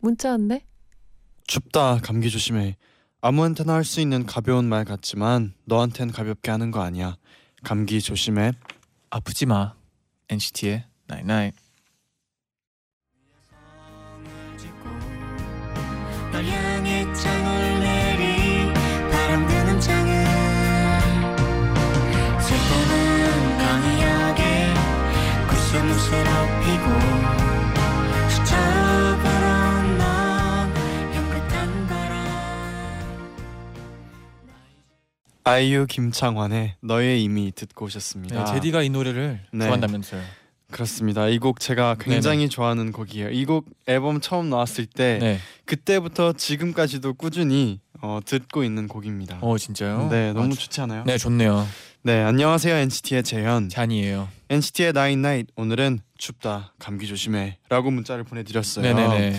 문자 왔네. 춥다 감기 조심해 아무한테나 할 수 있는 가벼운 말 같지만 너한텐 가볍게 하는 거 아니야 감기 조심해 아프지 마. NCT의 Night Night. 널 향해 창 아이유 김창완의 너의 이미 듣고 오셨습니다 네, 제디가 이 노래를 네. 좋아한다면서요. 그렇습니다 이 곡 제가 굉장히 좋아하는 곡이에요 이 곡 앨범 처음 나왔을 때 네. 그때부터 지금까지도 꾸준히 어, 듣고 있는 곡입니다 어 진짜요? 네 너무 아, 좋지 않아요? 네 좋네요. 네 안녕하세요 NCT의 재현 잔이에요. NCT의 나인 나잇 오늘은 춥다 감기 조심해 라고 문자를 보내드렸어요 네네네.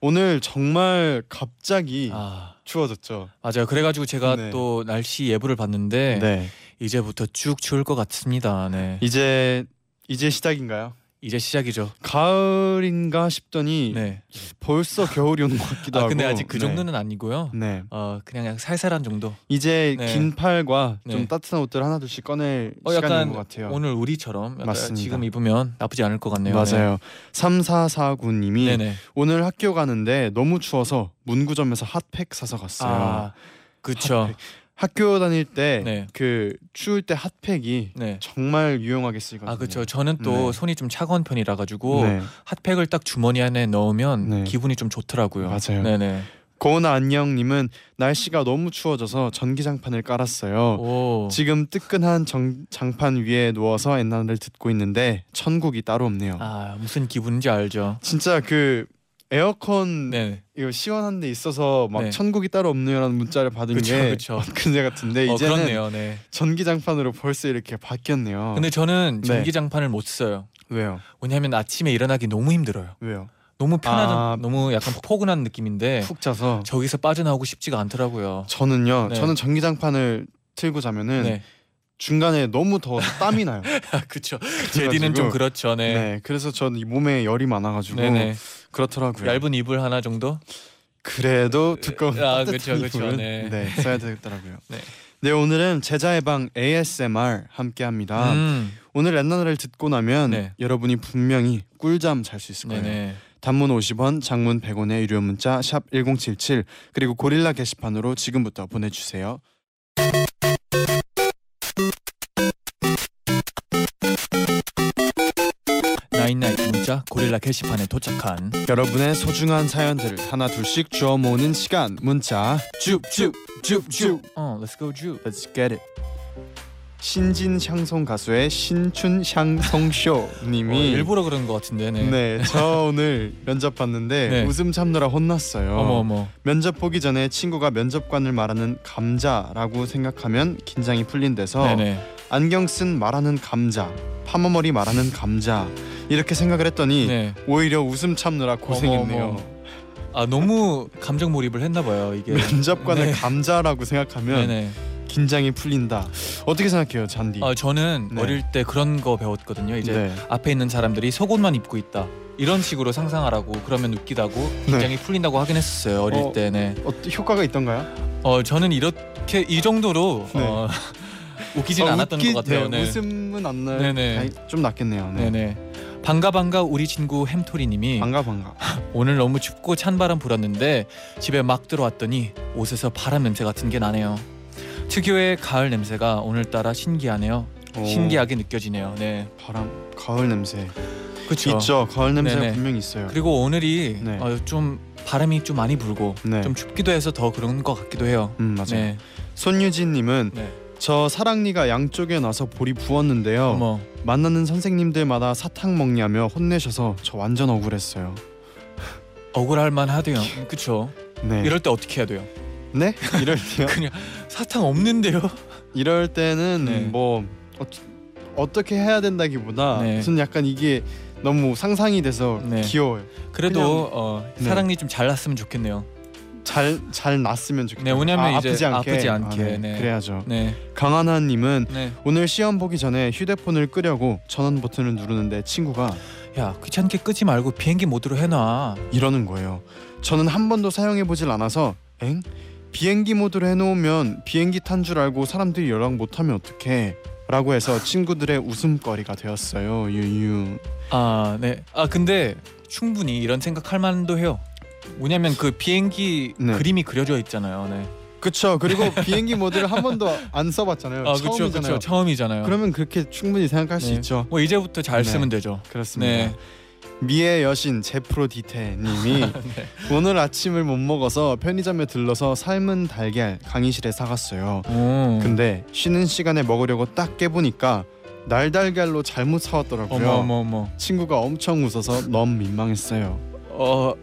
오늘 정말 갑자기 아 추워졌죠 맞아요. 그래가지고 제가 네. 또 날씨 예보를 봤는데 네 이제부터 쭉 추울 것 같습니다. 네. 이제 이제 시작인가요? 이제 시작이죠. 가을인가 싶더니 네. 벌써 겨울이 오는 것 같기도 아 하고 근데 아직 그 네. 정도는 아니고요. 네 어 그냥 약간 살살한 정도. 이제 네. 긴 팔과 좀 네. 따뜻한 옷들 하나 둘씩 꺼낼 어 시간인 것 같아요 오늘 우리처럼 맞습니다. 지금 입으면 나쁘지 않을 것 같네요. 맞아요 3449님이 네. 네네. 오늘 학교 가는데 너무 추워서 문구점에서 핫팩 사서 갔어요 아 그쵸. 핫팩. 학교 다닐 때그 네. 추울 때 핫팩이 네. 정말 유용하게 쓰이거든요 아 그렇죠. 저는 또 네. 손이 좀 차가운 편이라 가지고 네. 핫팩을 딱 주머니 안에 넣으면 네. 기분이 좀 좋더라고요. 맞아요. 네네. 고은아 안녕님은 날씨가 너무 추워져서 전기장판을 깔았어요. 오. 지금 뜨끈한 정, 장판 위에 누워서 옛날을 듣고 있는데 천국이 따로 없네요. 아 무슨 기분인지 알죠. 진짜 그 에어컨 네. 이거 시원한 데 있어서 막 네. 천국이 따로 없네요라는 문자를 받은 그쵸, 게 그쵸. 엊그제 같은데 어 이제는 그렇네요. 네. 전기장판으로 벌써 이렇게 바뀌었네요. 근데 저는 네. 전기장판을 못 써요. 왜요? 왜냐하면 아침에 일어나기 너무 힘들어요. 왜요? 너무 편하죠. 아. 너무 약간 포근한 느낌인데 푹 자서 저기서 빠져나오고 싶지가 않더라고요. 저는요. 네. 저는 전기장판을 틀고 자면은 네. 중간에 너무 더 땀이 나요. 아 그렇죠. 제디는 좀 그렇죠. 네. 네. 그래서 저는 이 몸에 열이 많아가지고 네네. 그렇더라고요. 얇은 이불 하나 정도? 그래도 두꺼운 아, 따뜻한 그쵸, 그쵸. 이불은 네. 네, 써야 되겠더라고요. 네. 네 오늘은 제자의 방 ASMR 함께합니다. 음. 오늘 랜나를 듣고 나면 네. 여러분이 분명히 꿀잠 잘 수 있을 거예요. 네네. 단문 50원, 장문 100원의 유료 문자 샵 #1077 그리고 고릴라 게시판으로 지금부터 보내주세요. 고릴라 게시판에 도착한 여러분의 소중한 사연들을 하나 둘씩 주워 모으는 시간 문자 줍줍줍줍 어, let's go 주. Let's get it. 신진 샹송 가수의 신춘 샹송쇼 어, 님이 일부러 그런 것 같은데. 네. 네, 저 오늘 면접 봤는데 네. 웃음 참느라 혼났어요. 어머 어머. 면접 보기 전에 친구가 면접관을 말하는 감자라고 생각하면 긴장이 풀린대서 네네. 안경 쓴 말하는 감자, 파마머리 말하는 감자 이렇게 생각을 했더니 네. 오히려 웃음 참느라 고생했네요. 어머, 어머. 아 너무 감정 몰입을 했나 봐요 이게. 면접관을 네. 감자라고 생각하면 네네. 긴장이 풀린다. 어떻게 생각해요, 잔디? 아 저는 네. 어릴 때 그런 거 배웠거든요. 이제 네. 앞에 있는 사람들이 속옷만 입고 있다. 이런 식으로 상상하라고 그러면 웃기다고 긴장이 풀린다고 하긴 했었어요 어릴 어. 때 네. 어, 효과가 있던가요? 어 저는 이렇게 이 정도로 네. 어, 웃기진 어, 않았던 웃기- 것 같아요. 네, 네. 웃음은 안 나요. 네네. 좀 낫겠네요. 네. 네네. 반가 반가 우리 친구 햄토리님이 반가 반가. 오늘 너무 춥고 찬 바람 불었는데 집에 막 들어왔더니 옷에서 바람 냄새 같은 게 나네요. 특유의 가을 냄새가 오늘따라 신기하네요. 오, 신기하게 느껴지네요. 네, 바람, 가을 냄새. 그렇죠. 있죠. 가을 냄새가 네네. 분명히 있어요. 그리고 오늘이 네. 어, 좀 바람이 좀 많이 불고 네. 좀 춥기도 해서 더 그런 것 같기도 해요. 음 맞아요. 네, 손유진님은 네. 저 사랑니가 양쪽에 나서 볼이 부었는데요. 어머, 만나는 선생님들마다 사탕 먹냐며 혼내셔서 저 완전 억울했어요. 억울할 만하대요. 그쵸? 네. 이럴 때 어떻게 해야 돼요? 네? 이럴 때요? 그냥 사탕 없는데요. 이럴 때는 네. 뭐 어, 어떻게 해야 된다기보다 네. 무슨 약간 이게 너무 상상이 돼서 네. 귀여워요. 그래도 어, 네. 사랑니 좀 잘났으면 좋겠네요. 잘잘 났으면 좋겠네요. 네, 왜냐면 아, 이제 아프지 않게. 아프지 않게, 아, 네. 네. 그래야죠. 네, 강하나님은 네. 오늘 시험 보기 전에 휴대폰을 끄려고 전원 버튼을 누르는데 친구가 야 귀찮게 끄지 말고 비행기 모드로 해놔. 이러는 거예요. 저는 한 번도 사용해 보질 않아서 엥 비행기 모드로 해놓으면 비행기 탄 줄 알고 사람들이 연락 못하면 어떡해? 라고 해서 친구들의 웃음거리가 되었어요. 유유. 아, 네. 아 근데 충분히 이런 생각할 만도 해요. 뭐냐면 그 비행기 네. 그림이 그려져 있잖아요. 네. 그쵸. 그리고 비행기 모드를 한 번도 안 써봤잖아요. 아 처음이잖아요. 그렇죠. 처음이잖아요. 그러면 그렇게 충분히 생각할 수 네. 있죠. 뭐 이제부터 잘 네. 쓰면 되죠. 그렇습니다. 네. 미의 여신 제프로 디테님이 네. 오늘 아침을 못 먹어서 편의점에 들러서 삶은 달걀 강의실에 사갔어요. 오. 근데 쉬는 시간에 먹으려고 딱 깨보니까 날달걀로 잘못 사왔더라고요. 어머 어머 어머. 친구가 엄청 웃어서 너무 민망했어요. 어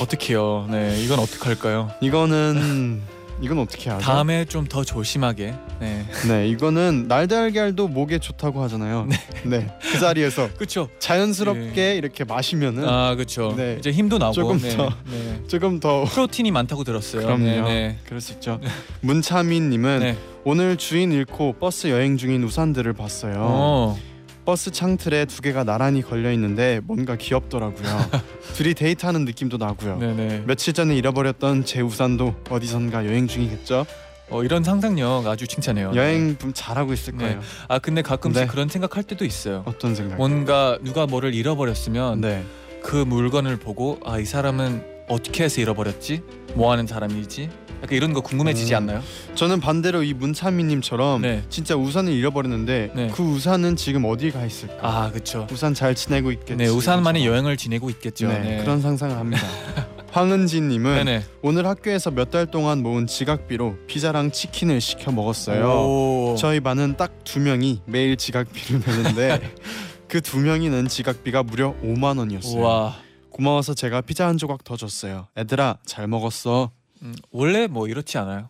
어떡해요. 네, 이건 어떡할까요? 이거는 이건 어떻게 하죠? 다음에 좀 더 조심하게. 네. 네, 이거는 날달걀도 목에 좋다고 하잖아요. 네, 그 자리에서 그렇죠. 자연스럽게 이렇게 마시면은 아 그렇죠. 네. 이제 힘도 나고. 조금 네. 더. 네. 조금 더 프로틴이 많다고 들었어요. 그럼요. 네, 네. 그럴 수 있죠. 문차민 님은 네. 오늘 주인 잃고 버스 여행 중인 우산들을 봤어요. 어. 버스 창틀에 두 개가 나란히 걸려 있는데 뭔가 귀엽더라고요. 둘이 데이트하는 느낌도 나고요. 네네. 며칠 전에 잃어버렸던 제 우산도 어디선가 여행 중이겠죠? 어, 이런 상상력 아주 칭찬해요. 네. 여행 좀 잘하고 있을 네. 거예요. 아 근데 가끔씩 네. 그런 생각할 때도 있어요. 어떤 생각? 뭔가 누가 뭐를 잃어버렸으면 네. 그 물건을 보고 아 이 사람은 어떻게 해서 잃어버렸지? 뭐 하는 사람이지? 약간 이런 거 궁금해지지 음. 않나요? 저는 반대로 이 문찬미님처럼 네. 진짜 우산을 잃어버렸는데 네. 그 우산은 지금 어디 가 있을까? 아 그렇죠. 우산 잘 지내고 있겠지. 네 우산만의? 여행을 지내고 있겠죠. 네, 네. 그런 상상을 합니다. 황은지님은 네네. 오늘 학교에서 몇 달 동안 모은 지각비로 피자랑 치킨을 시켜 먹었어요. 오. 저희 반은 딱 두 명이 매일 지각비를 내는데 그 두 명이 낸 지각비가 무려 5만 원이었어요. 와. 고마워서 제가 피자 한 조각 더 줬어요. 애들아 잘 먹었어. 음, 원래 뭐 이렇지 않아요?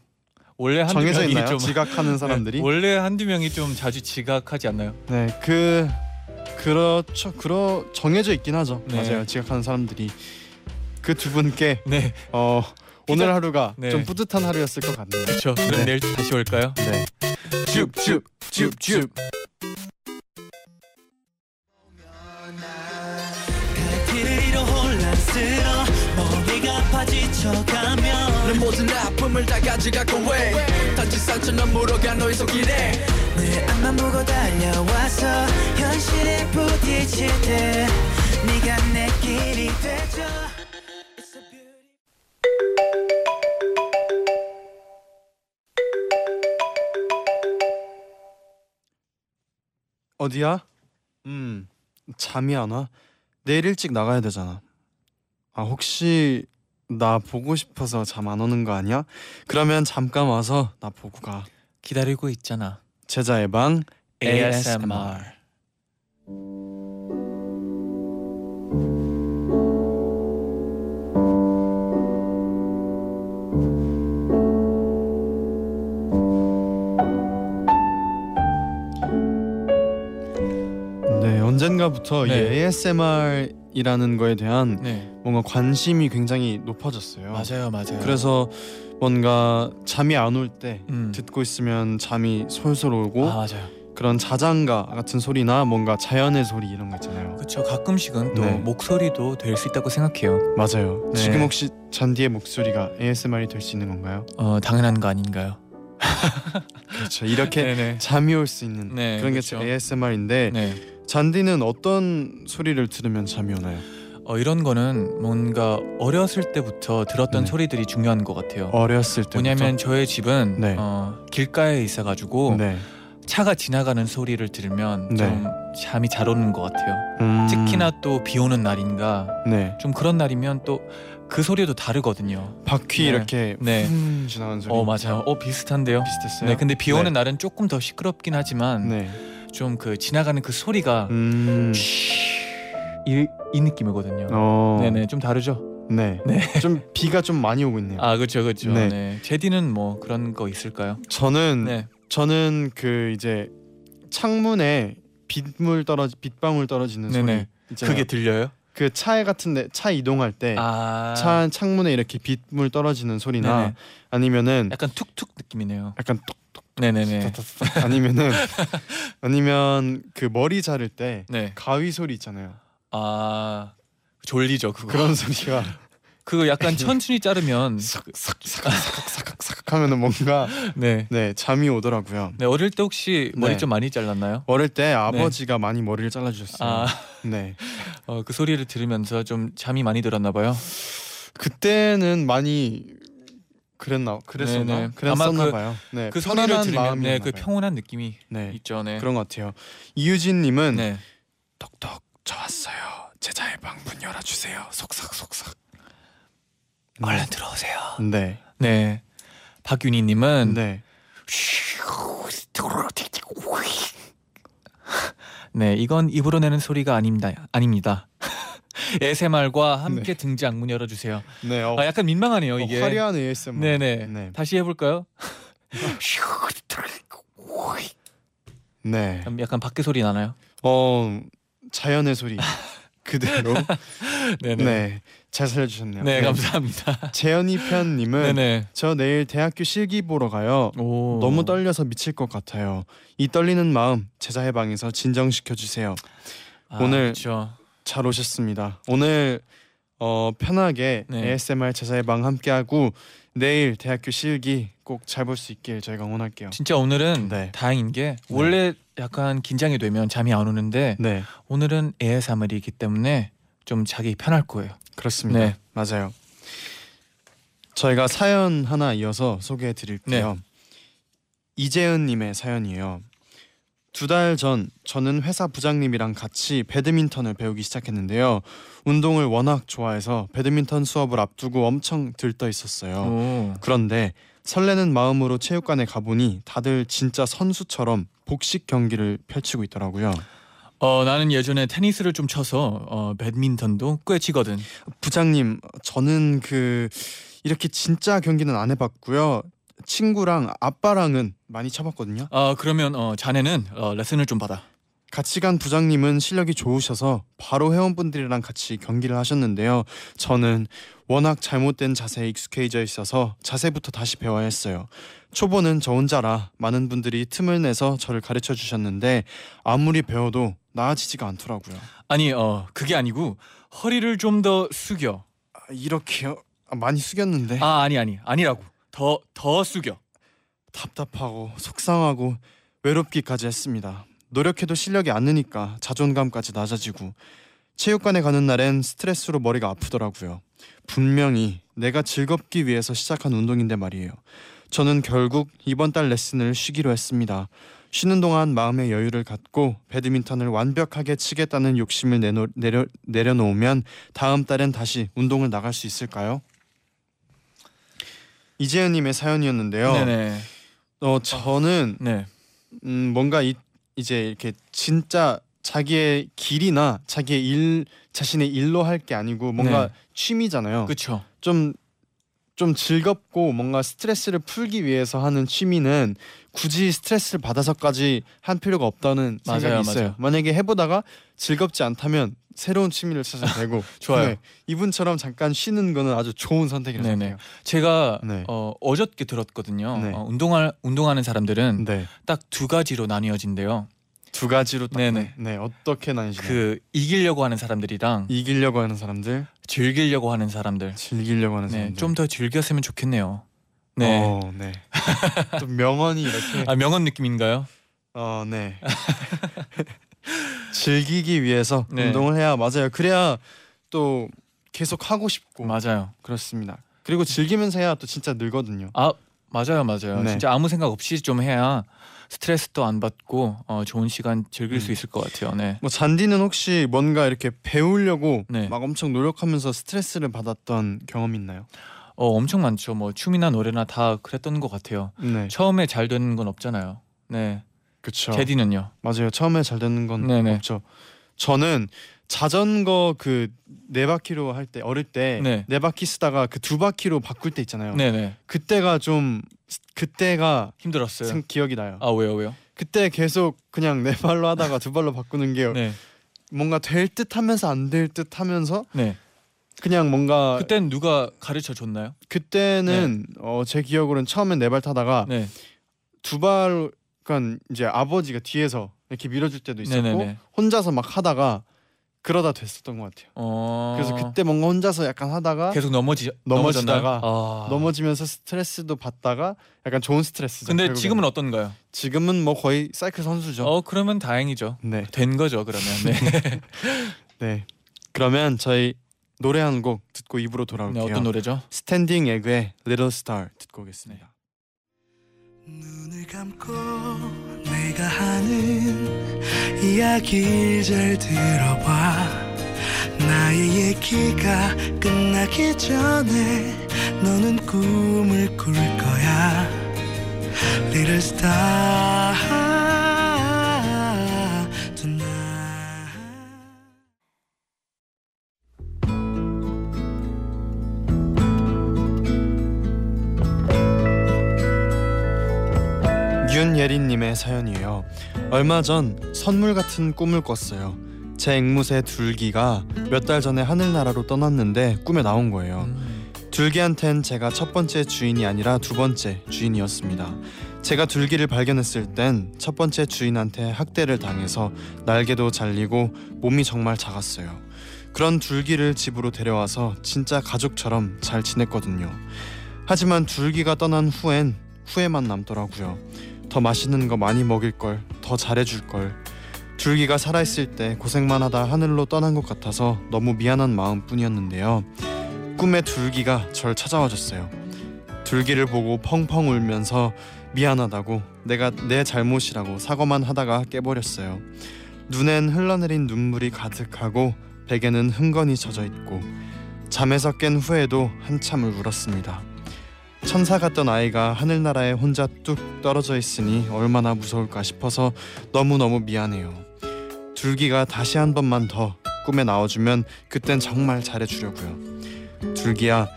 원래 한두 정해져 명이 있나요? 좀 지각하는 사람들이? 네, 원래 한두 명이 좀 자주 지각하지 않나요? 네, 그 그렇죠. 그러 정해져 있긴 하죠. 네. 맞아요. 지각하는 사람들이 그 두 분께 네. 어 오늘 하루가 네. 좀 뿌듯한 하루였을 것 같네요. 그렇죠. 그럼 네. 내일 다시 올까요? 네. 줍줍줍줍. 지쳐가면 내 모든 아픔을 다 가져가고 왜 다친 상처는 물어가 너의 손길에 내 앞만 보고 달려와서 현실에 부딪힐 때 네가 내 길이 beauty- 어디야? 음 잠이 안 와? 내일 일찍 나가야 되잖아. 아 혹시 나 보고 싶어서 잠 안 오는 거 아니야? 그러면 잠깐 와서 나 보고 가. 기다리고 있잖아. 제자의 방 ASMR. 네 언젠가부터 이 네. ASMR 이라는 거에 대한 네. 뭔가 관심이 굉장히 높아졌어요. 맞아요, 맞아요. 그래서 뭔가 잠이 안 올때 음. 듣고 있으면 잠이 솔솔 오고 아 맞아요. 그런 자장가 같은 소리나 뭔가 자연의 소리 이런 거 있잖아요. 그렇죠. 가끔씩은 또 네. 목소리도 될 수 있다고 생각해요. 맞아요. 네. 지금 혹시 잔디의 목소리가 ASMR이 될 수 있는 건가요? 어 당연한 거 아닌가요? 그렇죠. 이렇게 네네. 잠이 올 수 있는 네, 그런 게 그렇죠. ASMR인데 네. 잔디는 어떤 소리를 들으면 잠이 오나요? 어 이런 거는 뭔가 어렸을 때부터 들었던 네. 소리들이 중요한 것 같아요. 어렸을 때 왜냐면 저의 집은 네. 어, 길가에 있어가지고 네. 차가 지나가는 소리를 들으면 네. 좀 잠이 잘 오는 것 같아요. 음, 특히나 또 비 오는 날인가 네. 좀 그런 날이면 또 그 소리도 다르거든요. 바퀴 네. 이렇게 네. 훈 지나가는 소리 어 맞아요. 어 비슷한데요. 비슷했어요? 네, 근데 비 오는 네. 날은 조금 더 시끄럽긴 하지만 네. 좀 그 지나가는 그 소리가 음. 이, 이 느낌이거든요. 어. 네네 좀 다르죠. 네. 네. 좀 비가 좀 많이 오고 있네요. 아 그렇죠 그렇죠. 네. 네. 제디는 뭐 그런 거 있을까요? 저는 네. 저는 그 이제 창문에 빗물 떨어지 빗방울 떨어지는 네네. 소리. 그게 들려요? 그 차에 같은데 차 이동할 때 아. 차 창문에 이렇게 빗물 떨어지는 소리나 네네. 아니면은 약간 툭툭 느낌이네요. 약간 톡 네네네. 아니면은 아니면 그 머리 자를 때 네. 가위 소리 있잖아요. 아 졸리죠 그거. 그런 소리가 그거 약간 천천히 자르면 삭삭삭삭삭삭 하면은 뭔가 네. 네 잠이 오더라고요. 네 어릴 때 혹시 머리 네. 좀 많이 잘랐나요? 어릴 때 아버지가 많이 머리를 잘라 주셨어요. 아, 네 어, 그 소리를 들으면서 좀 잠이 많이 들었나 봐요. 그때는 많이 그랬나 그랬었나 네네. 그랬었나 아마 그- 봐요. 네 그 편안한 들으면 마음이었나 네, 그. 평온한 느낌이 네 있죠. 네. 그런 것 같아요. 이유진 님은 네. 톡톡 저 왔어요. 제자의 방문 열어 주세요. 속삭 속삭. 얼른 들어오세요. 네. 네. 박윤희 님은 네. 네, 이건 입으로 내는 소리가 아닙니다. 아닙니다. ASMR과 함께 등장 문 열어 주세요. 네. 어, 아, 약간 민망하네요, 어, 이게. 화려한 ASMR. 네, 네. 네. 다시 해 볼까요? 네. 약간 밖에 소리 나나요? 어 자연의 소리 그대로. 네, 네. 네. 잘 살려주셨네요. 네, 감사합니다. 재현이 편님은 네, 네. 저 내일 대학교 실기 보러 가요. 오. 너무 떨려서 미칠 것 같아요. 이 떨리는 마음 제자의 방에서 진정시켜 주세요. 아, 오늘 그렇죠. 잘 오셨습니다. 오늘 어, 편하게 네. ASMR 제자의 방 함께하고 내일 대학교 실기 꼭 잘 볼 수 있길 저희가 응원할게요. 진짜 오늘은 네. 다행인 게 원래 약간 긴장이 되면 잠이 안 오는데 네, 오늘은 ASMR이기 때문에 좀 자기 편할 거예요. 그렇습니다. 네. 맞아요. 저희가 사연 하나 이어서 소개해 드릴게요. 네. 이재은 님의 사연이에요. 두 달 전 저는 회사 부장님이랑 같이 배드민턴을 배우기 시작했는데요. 운동을 워낙 좋아해서 배드민턴 수업을 앞두고 엄청 들떠 있었어요. 오. 그런데 설레는 마음으로 체육관에 가보니 다들 진짜 선수처럼 복식 경기를 펼치고 있더라고요. 어 나는 예전에 테니스를 좀 쳐서 어 배드민턴도 꽤 치거든. 부장님, 저는 그 이렇게 진짜 경기는 안 해봤고요. 친구랑 아빠랑은 많이 쳐봤거든요. 아 그러면 어 자네는 어, 레슨을 좀 받아. 같이 간 부장님은 실력이 좋으셔서 바로 회원분들이랑 같이 경기를 하셨는데요. 저는 워낙 잘못된 자세에 익숙해져 있어서 자세부터 다시 배워야 했어요. 초보는 저 혼자라 많은 분들이 틈을 내서 저를 가르쳐 주셨는데 아무리 배워도 나아지지가 않더라고요. 아니 어 그게 아니고 허리를 좀 더 숙여. 아, 이렇게요? 아, 많이 숙였는데 아 아니 아니 아니라고. 더 더 숙여. 답답하고 속상하고 외롭기까지 했습니다. 노력해도 실력이 안 느니까 자존감까지 낮아지고 체육관에 가는 날엔 스트레스로 머리가 아프더라고요. 분명히 내가 즐겁기 위해서 시작한 운동인데 말이에요. 저는 결국 이번 달 레슨을 쉬기로 했습니다. 쉬는 동안 마음의 여유를 갖고 배드민턴을 완벽하게 치겠다는 욕심을 내놓, 내려, 내려놓으면 다음 달엔 다시 운동을 나갈 수 있을까요? 이재현님의 사연이었는데요. 네네. 어 저는 네. 음 뭔가 이, 이제 이렇게 진짜 자기의 길이나 자기의 일 자신의 일로 할 게 아니고 뭔가 네. 취미잖아요. 그렇죠. 좀 좀 즐겁고 뭔가 스트레스를 풀기 위해서 하는 취미는 굳이 스트레스를 받아서까지 한 필요가 없다는 맞아요, 생각이 있어요. 맞아요. 만약에 해보다가 즐겁지 않다면 새로운 취미를 찾아도 되고 좋아요. 네, 이분처럼 잠깐 쉬는 거는 아주 좋은 선택이라고. 생각해요. 제가 네. 어 어저께 들었거든요. 네. 어, 운동할 운동하는 사람들은 네, 딱두 가지로 나뉘어진대요. 두 가지로 딱 네네. 네 어떻게 나뉘시나요? 그 이기려고 하는 사람들이랑 이기려고 하는 사람들, 즐기려고 하는 사람들. 즐기려고 하는 네, 사람들. 좀 더 즐겼으면 좋겠네요. 네. 어, 네. 또 명언이 이렇게. 아 명언 느낌인가요? 어, 네. 즐기기 위해서 네. 운동을 해야 맞아요. 그래야 또 계속 하고 싶고 맞아요. 그렇습니다. 그리고 즐기면서 해야 또 진짜 늘거든요. 아 맞아요, 맞아요. 네. 진짜 아무 생각 없이 좀 해야 스트레스도 안 받고 어, 좋은 시간 즐길 수 음. 있을 것 같아요. 네. 뭐 잔디는 혹시 뭔가 이렇게 배우려고 네. 막 엄청 노력하면서 스트레스를 받았던 경험 있나요? 어 엄청 많죠. 뭐 춤이나 노래나 다 그랬던 것 같아요. 네. 처음에 잘 되는 건 없잖아요. 네. 그렇죠. 제디는요. 맞아요. 처음에 잘 되는 건 네네. 없죠. 저는 자전거 그 네 바퀴로 할 때 어릴 때네 네. 바퀴 쓰다가 그 두 바퀴로 바꿀 때 있잖아요. 네네 그때가 좀 그때가 힘들었어요. 생- 기억이 나요. 아 왜요 왜요? 그때 계속 그냥 네 발로 하다가 두 발로 바꾸는 게 네. 뭔가 될 듯하면서 안 될 듯하면서 네. 그냥 뭔가 그땐 누가 가르쳐 줬나요? 그때는 어, 제 기억으로는 처음엔 네 발 타다가 네. 두 발, 그러니까 이제 아버지가 뒤에서 이렇게 밀어줄 때도 있었고 네네네. 혼자서 막 하다가 그러다 됐었던 것 같아요. 어. 그래서 그때 뭔가 혼자서 약간 하다가 계속 넘어지 넘어지다가? 아. 넘어지면서 스트레스도 받다가 약간 좋은 스트레스죠. 근데 결국엔. 지금은 어떤가요? 지금은 뭐 거의 사이클 선수죠. 어 그러면 다행이죠. 네, 된 거죠 그러면. 네. 네. 그러면 저희 노래 한 곡 듣고 입으로 네 돌아올게요. 어떤 노래죠? 스탠딩 에그의 Little Star 듣고 오겠습니다. 내가 하는 이야기를 잘 들어봐. 나의 얘기가 끝나기 전에 너는 꿈을 꿀 거야. Little star 윤예린님의 사연이에요. 얼마 전 선물 같은 꿈을 꿨어요. 제 앵무새 둘기가 몇 달 전에 하늘나라로 떠났는데 꿈에 나온 거예요. 음. 둘기한텐 제가 첫 번째 주인이 아니라 두 번째 주인이었습니다. 제가 둘기를 발견했을 땐 첫 번째 주인한테 학대를 당해서 날개도 잘리고 몸이 정말 작았어요. 그런 둘기를 집으로 데려와서 진짜 가족처럼 잘 지냈거든요. 하지만 둘기가 떠난 후엔 후회만 남더라고요. 더 맛있는 거 많이 먹일 걸, 더 잘해줄 걸. 둘기가 살아있을 때 고생만 하다 하늘로 떠난 것 같아서 너무 미안한 마음뿐이었는데요. 꿈에 둘기가 절 찾아와 줬어요. 둘기를 보고 펑펑 울면서 미안하다고 내가 내 잘못이라고 사과만 하다가 깨버렸어요. 눈엔 흘러내린 눈물이 가득하고 베개는 흥건히 젖어 있고 잠에서 깬 후에도 한참을 울었습니다. 천사 같던 아이가 하늘나라에 혼자 뚝 떨어져 있으니 얼마나 무서울까 싶어서 너무너무 미안해요. 둘기가 다시 한 번만 더 꿈에 나와주면 그땐 정말 잘해주려고요. 둘기야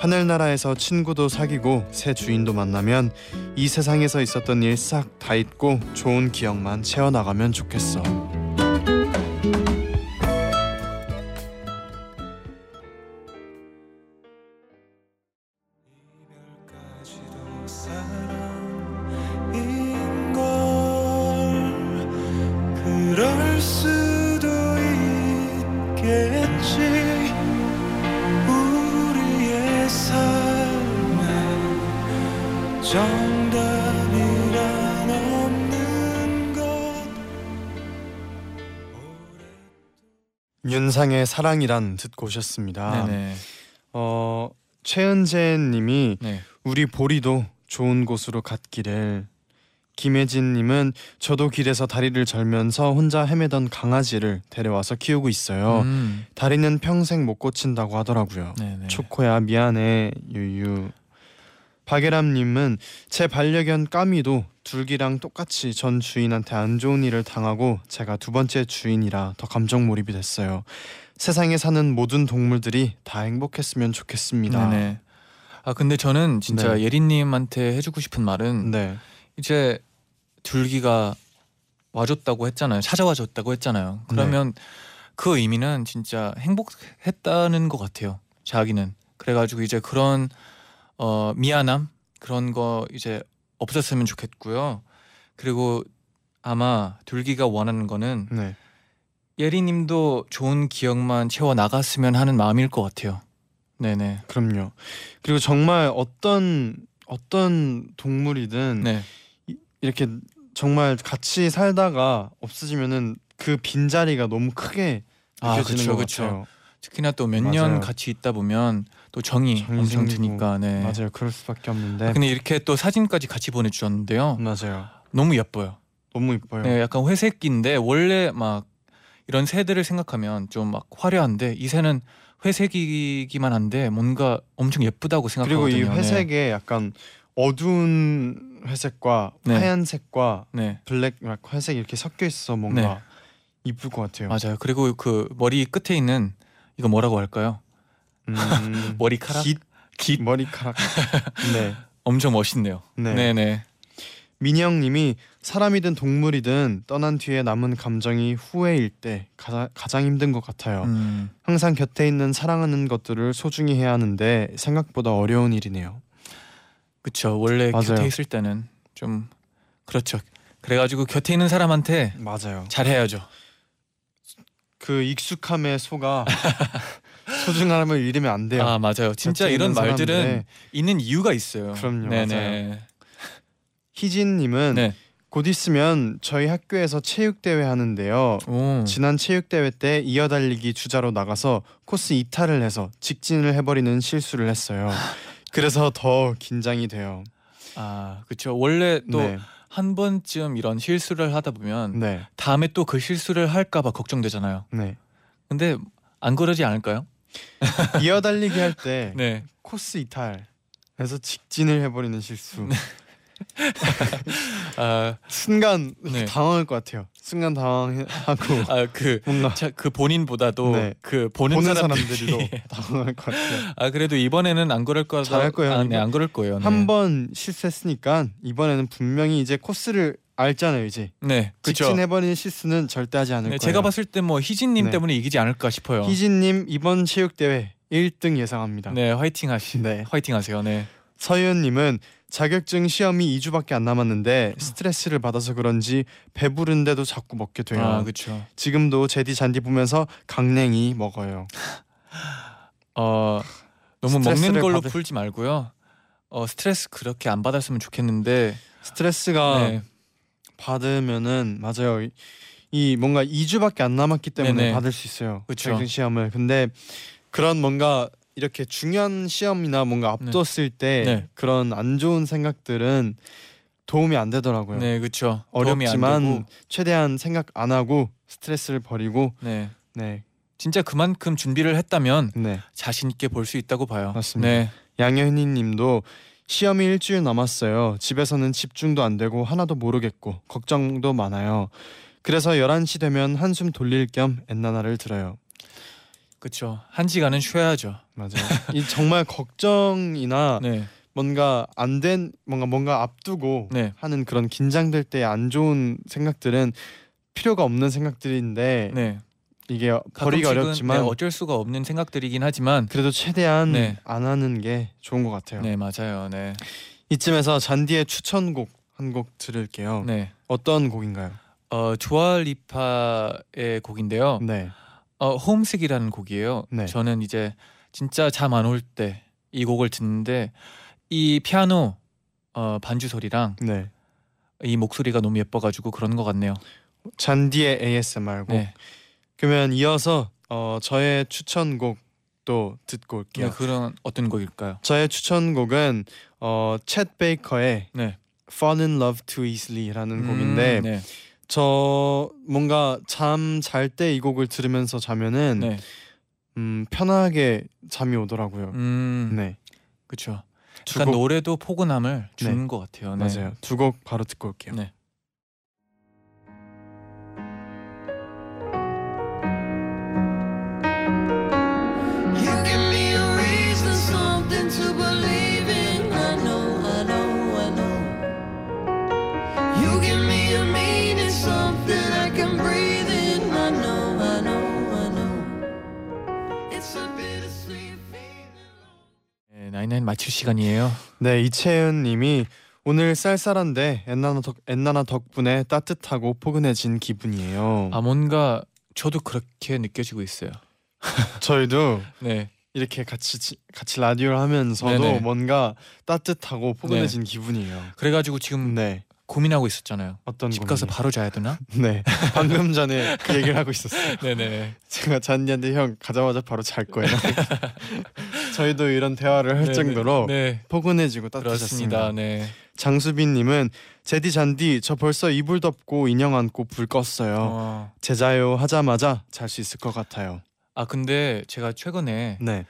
하늘나라에서 친구도 사귀고 새 주인도 만나면 이 세상에서 있었던 일 싹 다 잊고 좋은 기억만 채워나가면 좋겠어. 있겠지 우리의 삶에 정답이란 없는 것 윤상의 사랑이란 듣고 오셨습니다. 네네. 어 최은재 님이 네. 우리 보리도 좋은 곳으로 갔기를 김혜진님은 저도 길에서 다리를 절면서 혼자 헤매던 강아지를 데려와서 키우고 있어요. 음. 다리는 평생 못 고친다고 하더라고요. 네네. 초코야 미안해 유유. 박예람님은 제 반려견 까미도 둘기랑 똑같이 전 주인한테 안 좋은 일을 당하고 제가 두 번째 주인이라 더 감정 몰입이 됐어요. 세상에 사는 모든 동물들이 다 행복했으면 좋겠습니다. 네네. 아 근데 저는 진짜 네. 예린님한테 해주고 싶은 말은 네. 이제 둘기가 와줬다고 했잖아요. 찾아와줬다고 했잖아요. 그러면 그 의미는 진짜 행복했다는 것 같아요. 자기는 그래가지고 이제 그런 어 미안함 그런 거 이제 없었으면 좋겠고요. 그리고 아마 둘기가 원하는 거는 네. 예리님도 좋은 기억만 채워 나갔으면 하는 마음일 것 같아요. 네네. 그럼요. 그리고 정말 어떤 어떤 동물이든 네. 이렇게 정말 같이 살다가 없어지면은 그 빈자리가 너무 크게 아, 느껴지는 그쵸, 것 그쵸. 같아요. 특히나 또 몇 년 맞아요. 같이 있다 보면 또 정이, 정이 엄청 생기고. 드니까. 네. 맞아요. 그럴 수밖에 없는데. 아, 근데 이렇게 또 사진까지 같이 보내주셨는데요. 맞아요. 너무 예뻐요. 너무 이뻐요. 네, 약간 회색인데 원래 막 이런 새들을 생각하면 좀 막 화려한데 이 새는 회색이기만 한데 뭔가 엄청 예쁘다고 그리고 생각하거든요. 이 회색에 약간 어두운 회색과 네. 하얀색과 네. 네. 블랙 막 회색 이렇게 섞여 있어 뭔가 이쁠 것 같아요. 맞아요. 그리고 그 머리 끝에 있는 이거 뭐라고 할까요? 음, 머리카락? 깃 깃 머리카락. 네. 엄청 멋있네요. 네. 네, 네. 민영님이 사람이든 동물이든 떠난 뒤에 남은 감정이 후회일 때 가장, 가장 힘든 것 같아요. 음, 항상 곁에 있는 사랑하는 것들을 소중히 해야 하는데 생각보다 어려운 일이네요. 그쵸. 원래 맞아요. 곁에 있을 때는 좀 그렇죠. 그래가지고 곁에 있는 사람한테 맞아요. 잘해야죠. 그 익숙함에 속아 소중함을 잃으면 안 돼요. 아 맞아요. 진짜 이런 말들은 있는 이유가 있어요. 그럼요, 네네. 희진님은 네. 곧 있으면 저희 학교에서 체육 대회 하는데요. 오. 지난 체육 대회 때 이어달리기 주자로 나가서 코스 이탈을 해서 직진을 해버리는 실수를 했어요. 그래서 더 긴장이 돼요. 아 그렇죠. 원래 또 네, 한 번쯤 이런 실수를 하다 보면 네, 다음에 또 그 실수를 할까봐 걱정되잖아요. 네. 근데 안 그러지 않을까요? 이어달리기 할 때 네. 코스 이탈해서 직진을 해버리는 실수. 아, 순간 네. 당황할 것 같아요. 순간 당황하고 아, 그, 뭔가 자, 그 본인보다도 네. 그 보는, 보는 사람들이 당황할 것 같아요. 아 그래도 이번에는 안 그럴 거다. 잘할 거예요, 아, 네. 안 그럴 거예요. 네. 한번 실수했으니까 이번에는 분명히 이제 코스를 알잖아요. 이제 네, 그렇죠. 직진해버리는 실수는 절대 하지 않을 네, 거예요. 제가 봤을 때 뭐 희진님 네. 때문에 이기지 않을까 싶어요. 희진님 이번 체육 대회 1등 예상합니다. 네, 화이팅 하시. 네. 화이팅 하세요. 네. 서윤님은 자격증 시험이 2주밖에 안 남았는데 스트레스를 받아서 그런지 배부른데도 자꾸 먹게 돼요. 아, 그렇죠. 지금도 제디 잔디 보면서 강냉이 먹어요. 어 너무 먹는 걸로 받을- 풀지 말고요. 어 스트레스 그렇게 안 받았으면 좋겠는데. 스트레스가 네. 받으면은 맞아요. 이, 이 뭔가 2주밖에 안 남았기 때문에 네네. 받을 수 있어요. 그쵸. 자격증 시험을. 근데 그런 뭔가 이렇게 중요한 시험이나 뭔가 앞뒀을 때 네. 그런 안 좋은 생각들은 도움이 안 되더라고요. 네, 그렇죠. 어렵지만. 최대한 생각 안 하고 스트레스를 버리고 네. 네. 진짜 그만큼 준비를 했다면 네. 자신 있게 볼 수 있다고 봐요. 맞습니다. 네. 양현희 님도 시험이 일주일 남았어요. 집에서는 집중도 안 되고 하나도 모르겠고 걱정도 많아요. 그래서 11시 되면 한숨 돌릴 겸 엔나나를 들어요. 그렇죠. 한 시간은 쉬어야죠. 맞아요. 이 정말 걱정이나 네. 뭔가 안 된 뭔가 뭔가 앞두고 네. 하는 그런 긴장될 때 안 좋은 생각들은 필요가 없는 생각들인데 네. 이게 버리기가 가끔씩은, 어렵지만 네, 어쩔 수가 없는 생각들이긴 하지만 그래도 최대한 네. 안 하는 게 좋은 것 같아요. 네, 맞아요. 네. 이쯤에서 잔디의 추천곡 한 곡 들을게요. 네. 어떤 곡인가요? 어, 주얼리파의 곡인데요. 네. 어, 홈식이라는 곡이에요. 네. 저는 이제 진짜 잠 안 올 때 이 곡을 듣는데 이 피아노 어, 반주 소리랑 네. 이 목소리가 너무 예뻐가지고 그런 것 같네요. 잔디의 ASMR 곡. 네, 그러면 이어서 어, 저의 추천곡도 듣고 올게요. 네, 그런 어떤 곡일까요? 저의 추천곡은 어, 챗 베이커의 네, Fall in Love Too Easily라는 음, 곡인데 네, 저 뭔가 잠 잘 때 이 곡을 들으면서 자면은 네, 음, 편하게 잠이 오더라고요. 음, 네. 그렇죠. 두 약간 곡 노래도 포근함을 주는 것 같아요. 네. 맞아요. 두 곡 바로 듣고 올게요. 네. 마칠 시간이에요. 네, 이채은 님이 오늘 쌀쌀한데 엔나나 덕 엔나나 덕분에 따뜻하고 포근해진 기분이에요. 아 뭔가 저도 그렇게 느껴지고 있어요. 저희도 네, 이렇게 같이 지- 같이 라디오를 하면서도 네네. 뭔가 따뜻하고 포근해진 기분이에요. 그래가지고 지금 네. 고민하고 있었잖아요. 어떤 집 가서? 바로 자야 되나? 네. 방금 전에 그 얘기를 하고 있었어요. 네네. 제가 잔디한테 형 가자마자 바로 잘 거예요. 저희도 이런 대화를 할 정도로 네, 포근해지고. 따뜻했습니다. 네. 장수빈님은 제디 잔디 저 벌써 이불 덮고 인형 안고 불 껐어요. 어. 제자요 하자마자 잘 수 있을 것 같아요. 아 근데 제가 최근에 네.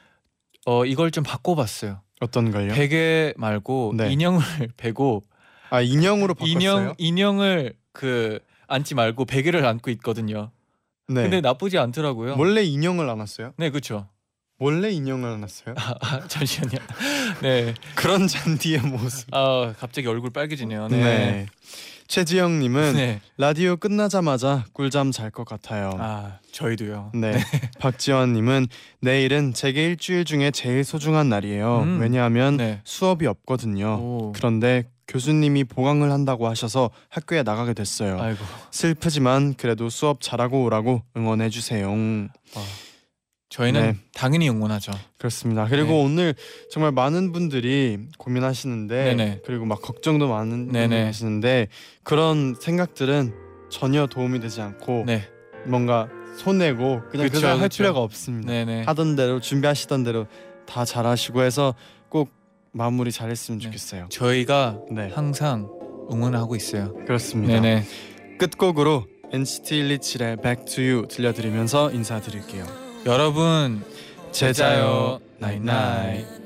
어 이걸 좀 바꿔봤어요. 어떤 걸요? 베개 말고 네. 인형을 베고 아 인형으로 바꿨어요? 인형 인형을 그 앉지 말고 베개를 안고 있거든요. 네. 근데 나쁘지 않더라고요. 몰래 인형을 안았어요? 네, 그렇죠. 몰래 인형을 안았어요? 아, 잠시만요. 네. 그런 잔디의 모습. 아, 갑자기 얼굴 빨개지네요. 네. 네. 최지영님은 네. 라디오 끝나자마자 꿀잠 잘 것 같아요. 아, 저희도요. 네. 박지원님은 내일은 제게 일주일 중에 제일 소중한 날이에요. 음. 왜냐하면 네. 수업이 없거든요. 오. 그런데 교수님이 보강을 한다고 하셔서 학교에 나가게 됐어요. 아이고. 슬프지만 그래도 수업 잘하고 오라고 응원해 주세요. 저희는 네. 당연히 응원하죠. 그렇습니다. 그리고 네. 오늘 정말 많은 분들이 고민하시는데 네네. 그리고 막 걱정도 많은 네네. 하시는데 그런 생각들은 전혀 도움이 되지 않고 네. 뭔가 손해고 그냥 그 그쵸, 생각 할 그쵸. 필요가 없습니다. 네, 네. 하던 대로 준비하시던 대로 다 잘하시고 해서 꼭 마무리 잘했으면 네. 좋겠어요. 저희가 네, 항상 응원하고 있어요. 그렇습니다. 네, 네. 끝곡으로 NCT 127의 Back to You 들려드리면서 인사드릴게요. 여러분 재쟈요 night night.